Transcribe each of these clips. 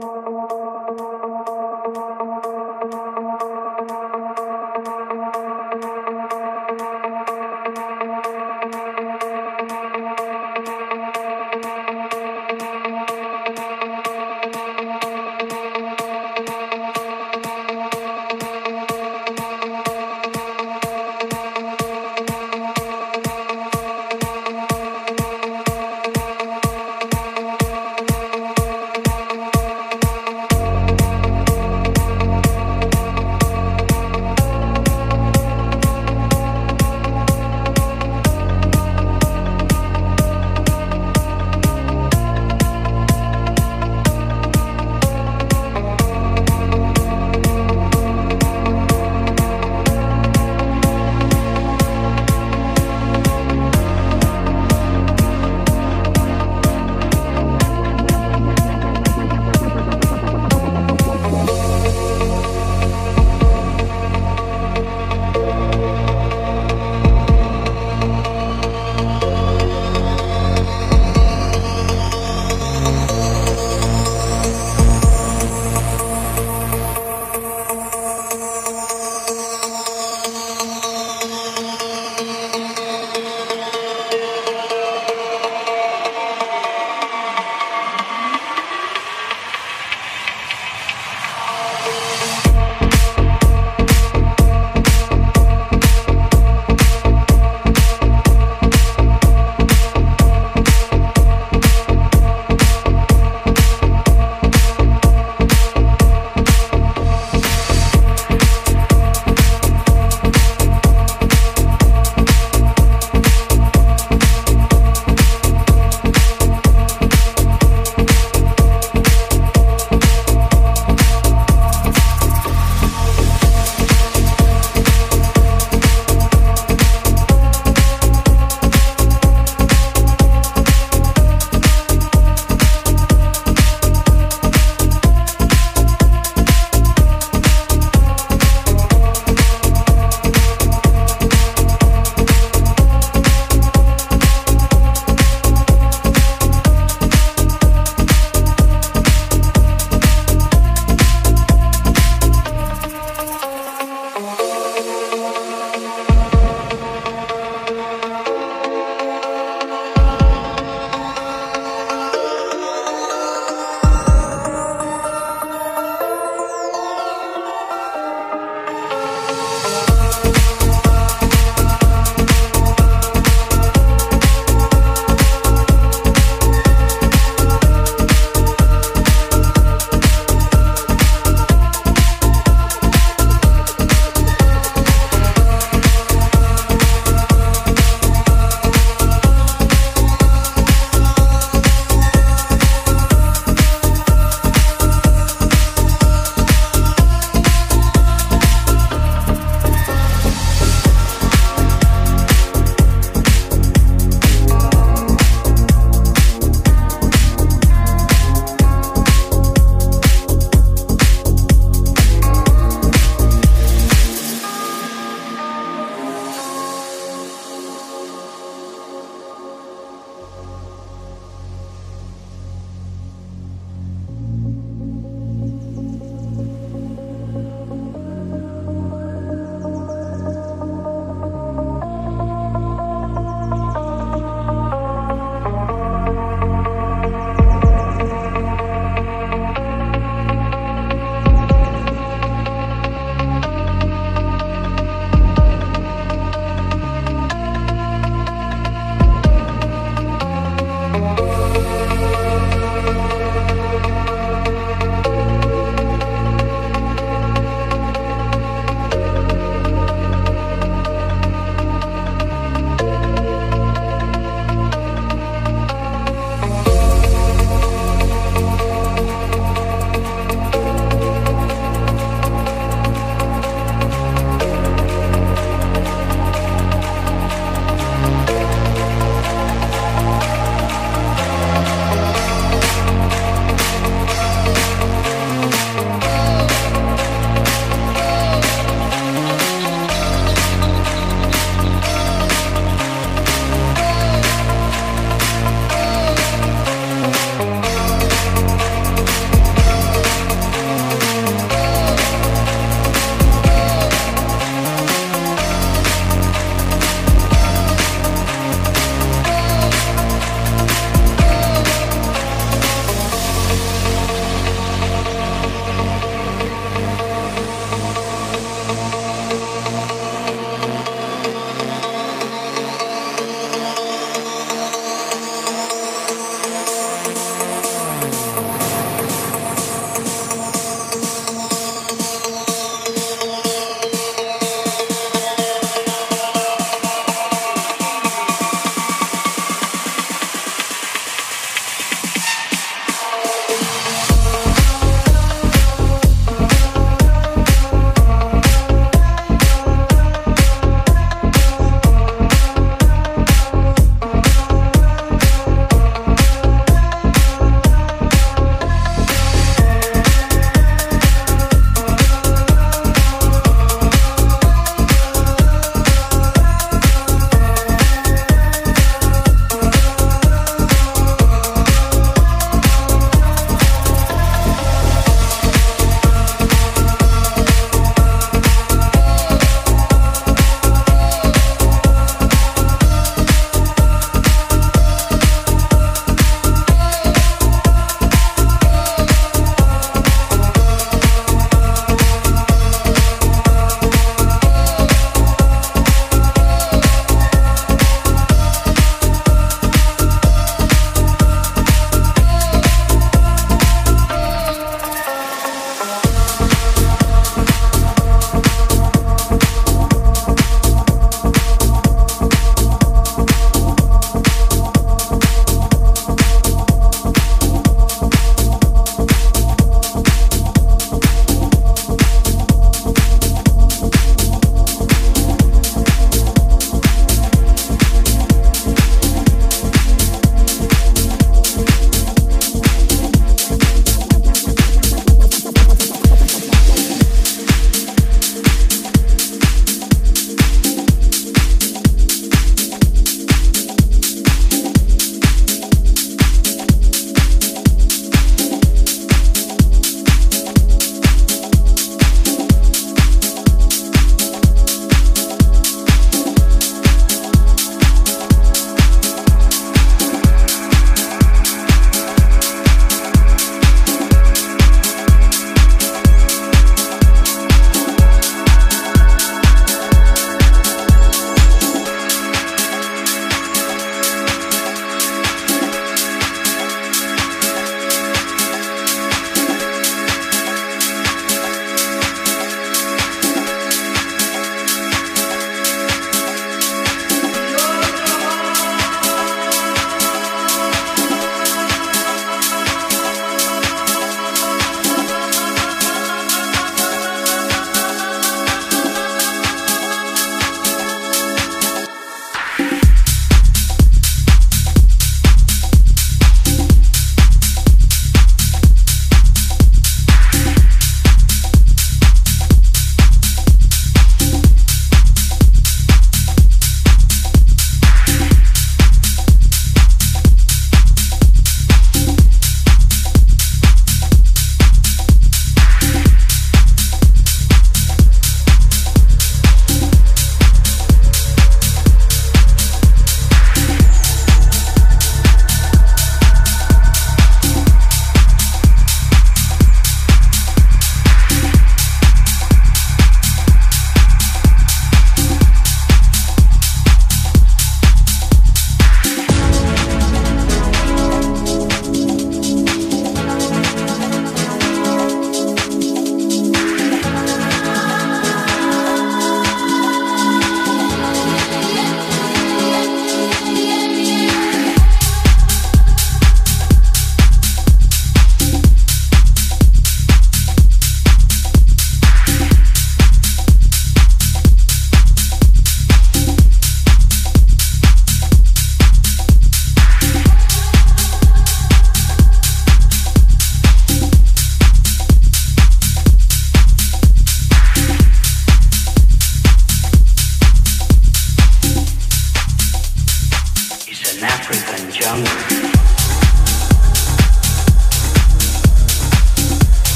Música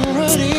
I'm ready.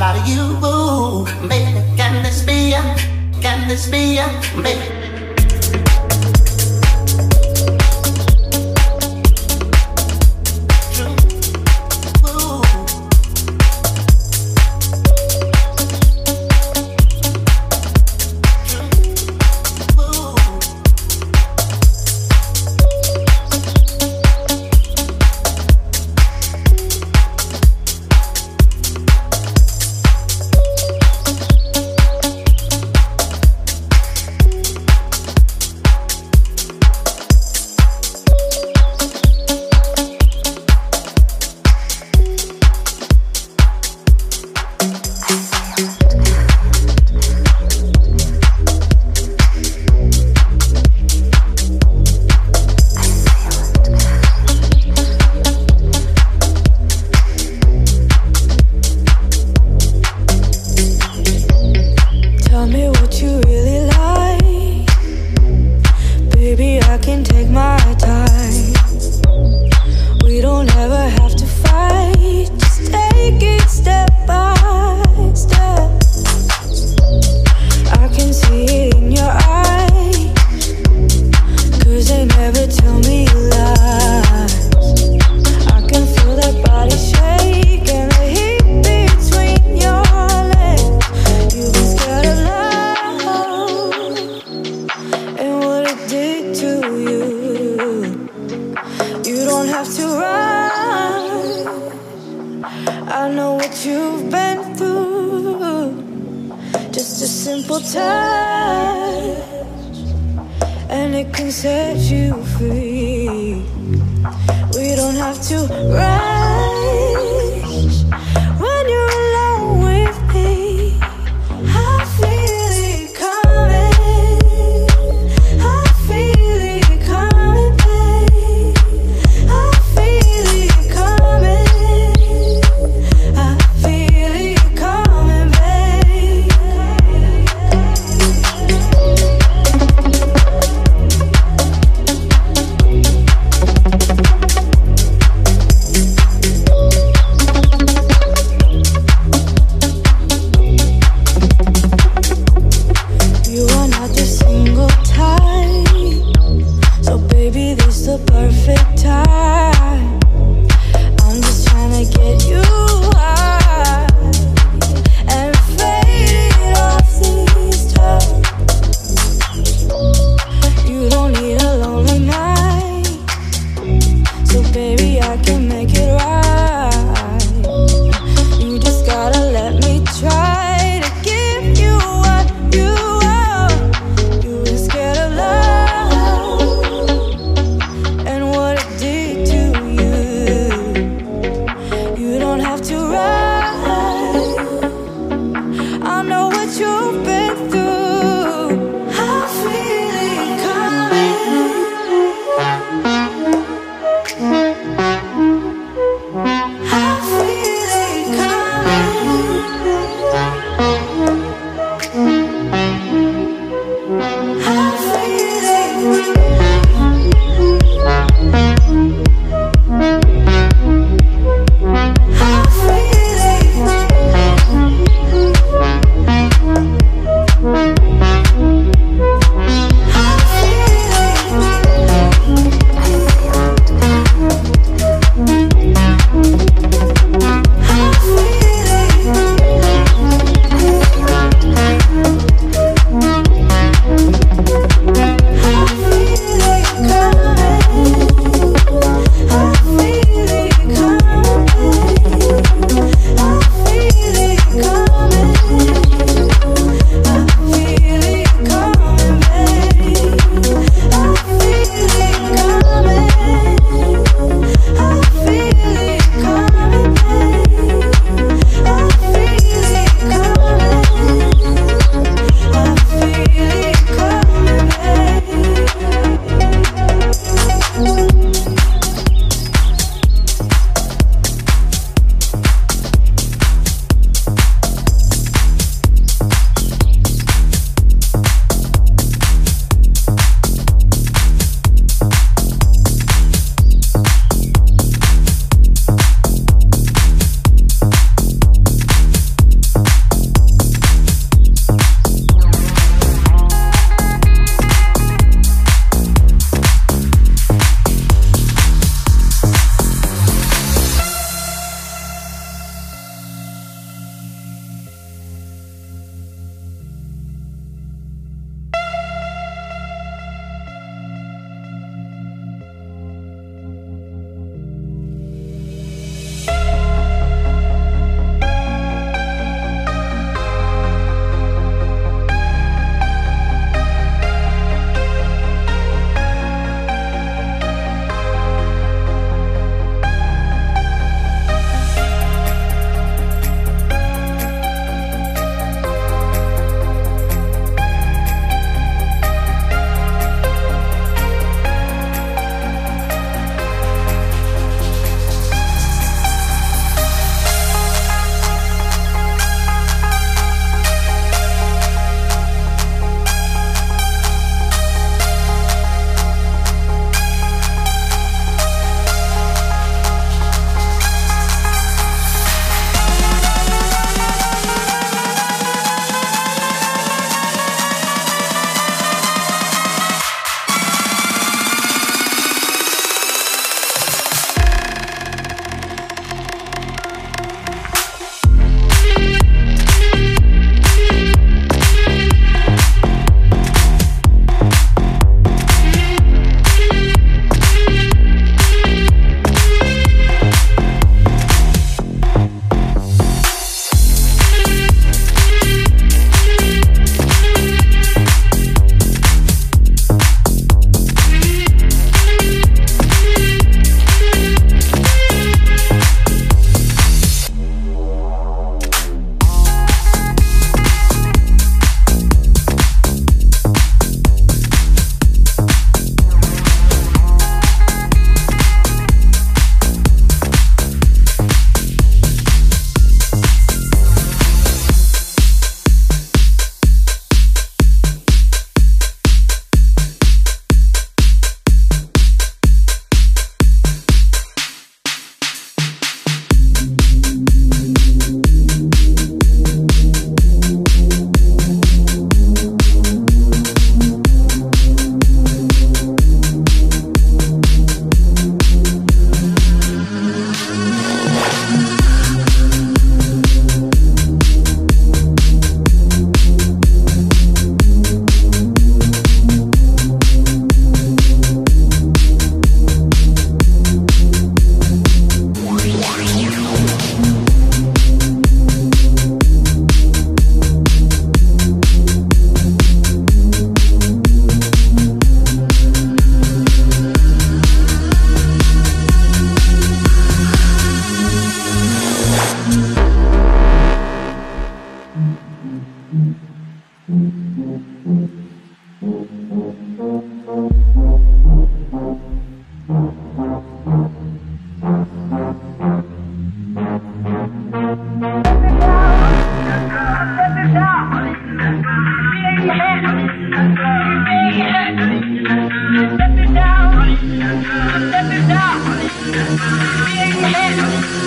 about you, baby? Can this be? Can this be? Baby.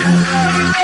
Thank you.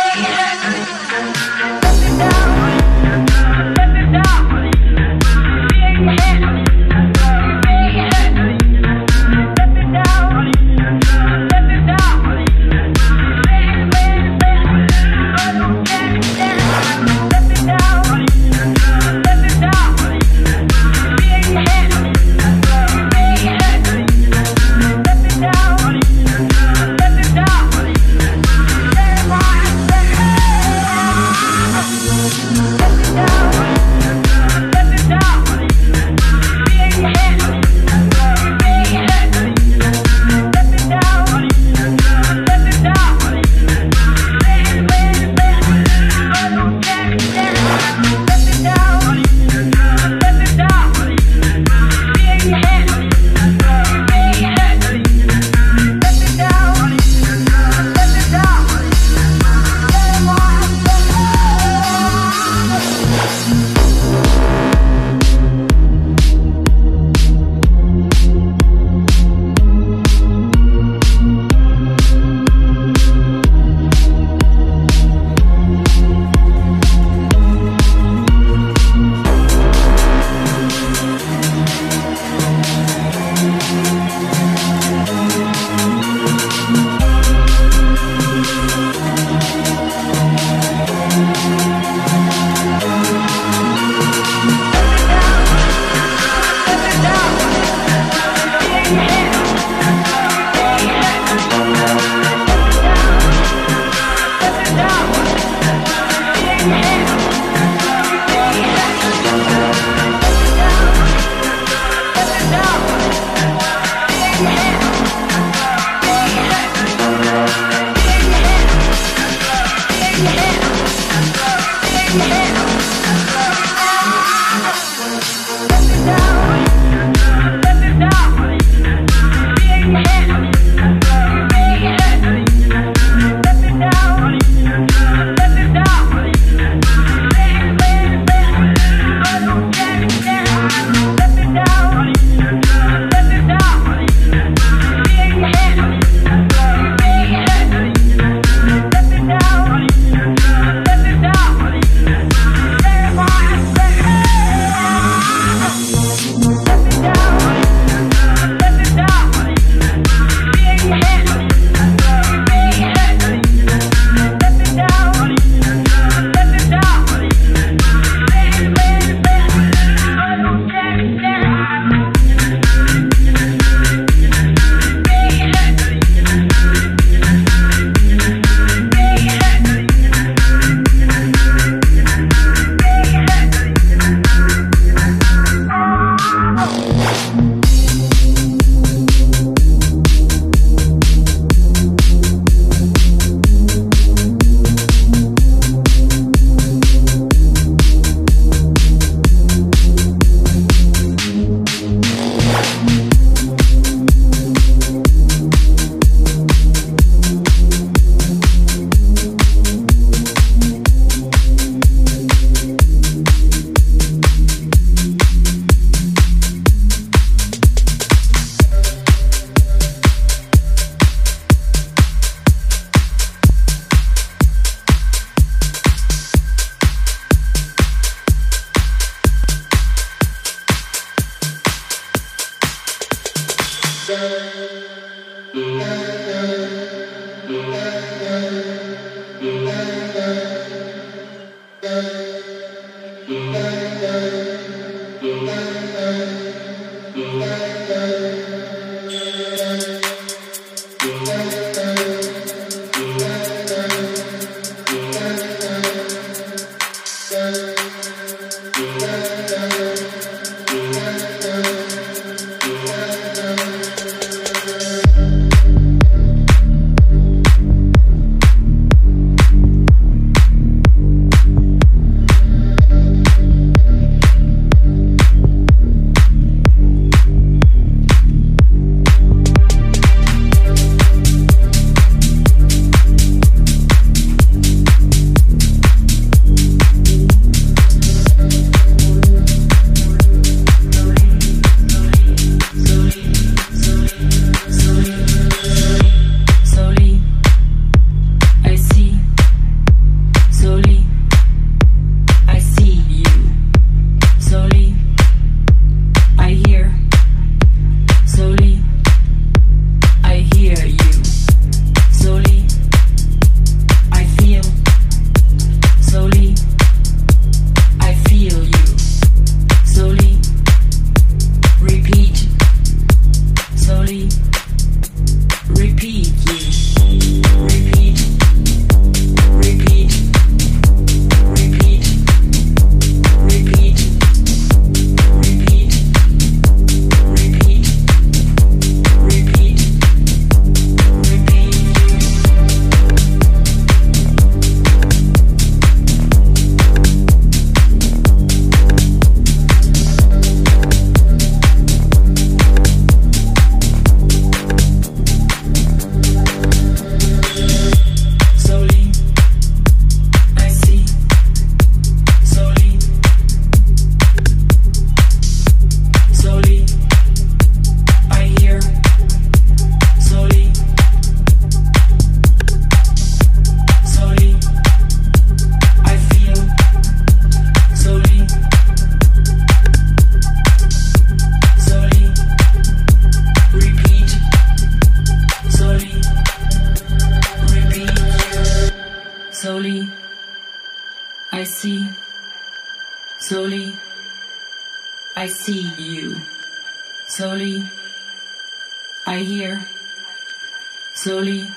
Slowly,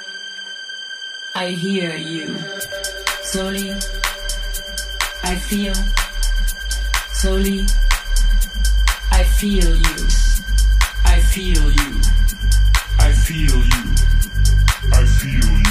I hear you. Slowly, I feel. Slowly, I feel you. I feel you. I feel you. I feel you.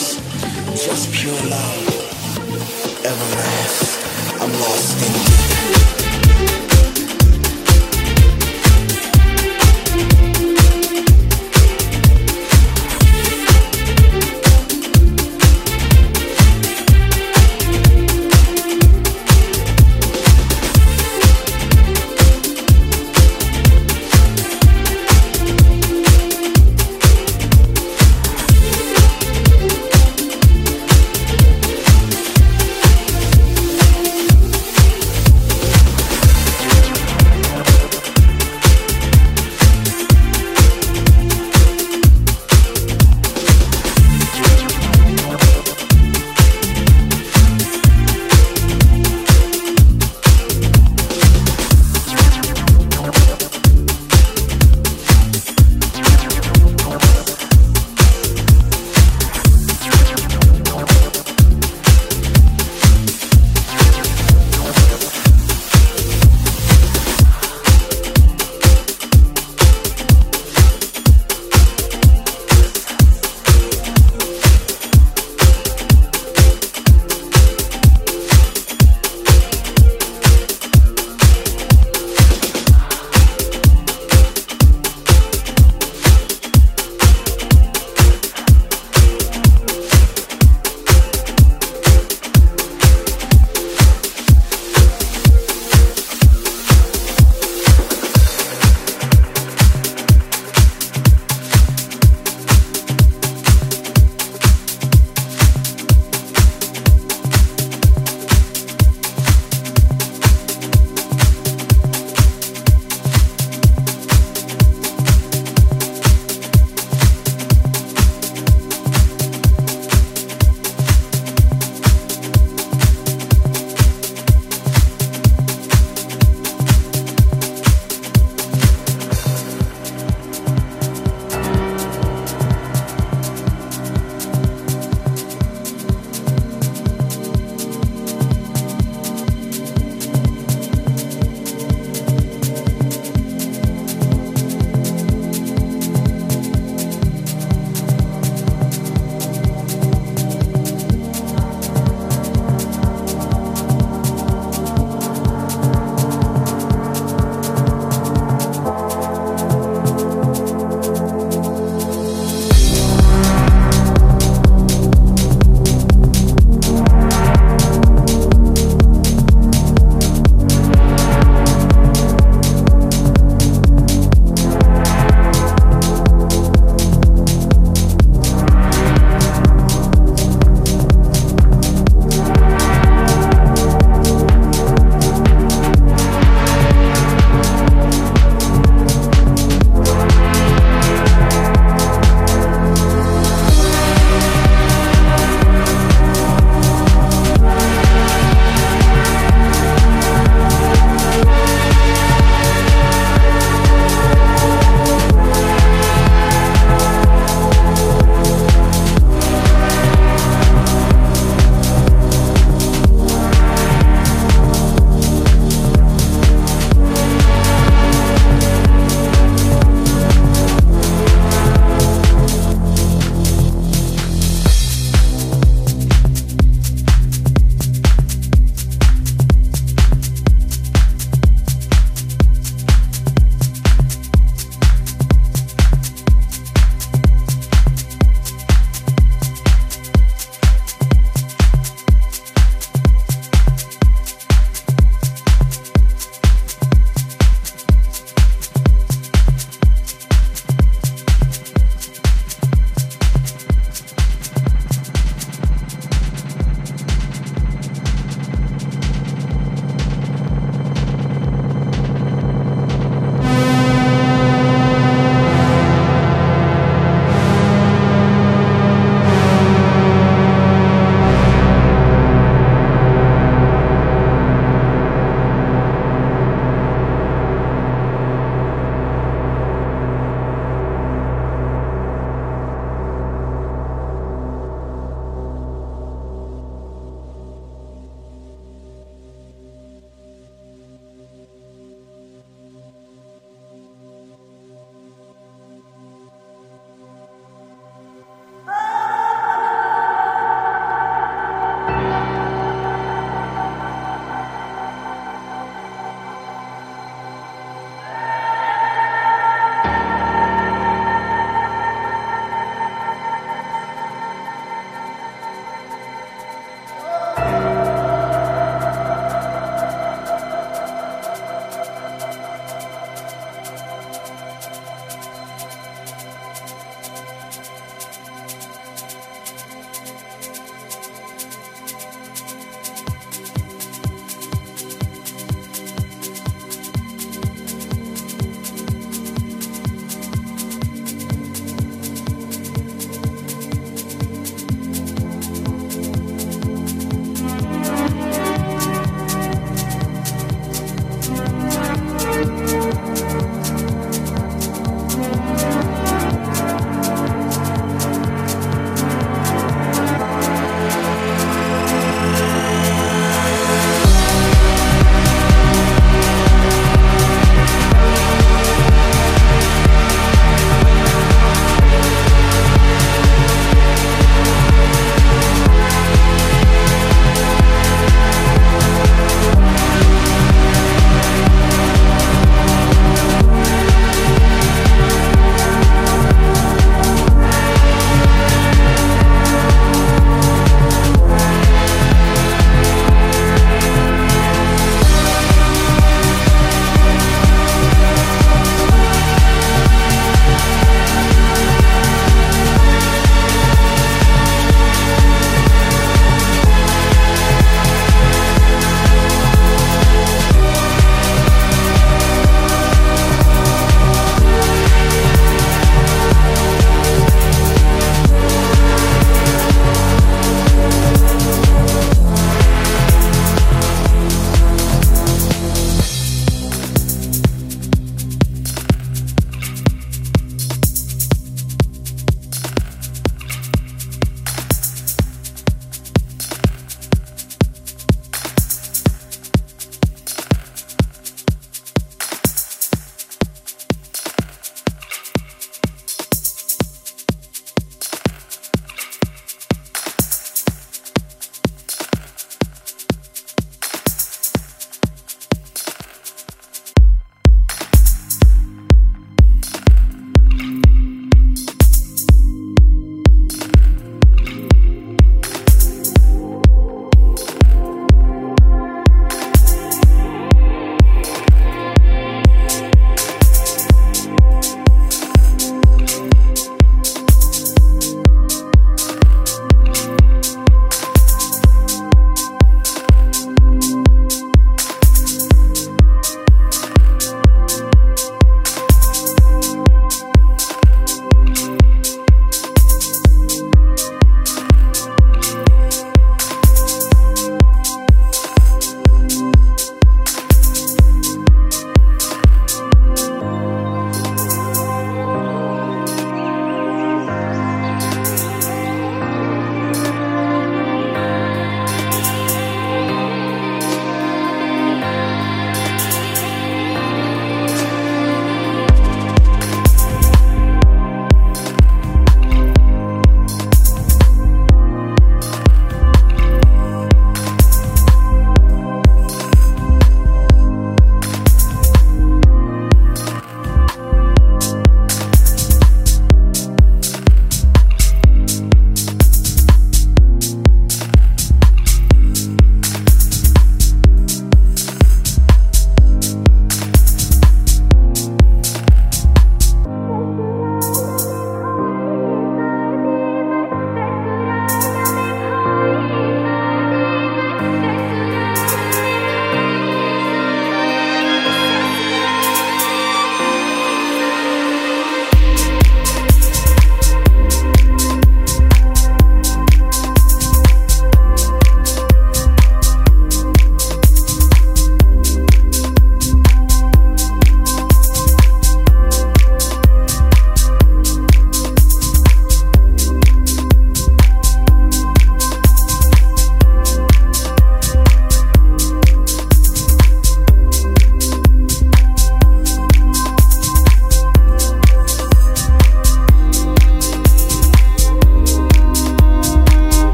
Indifference, just pure love everlast. I'm lost in you.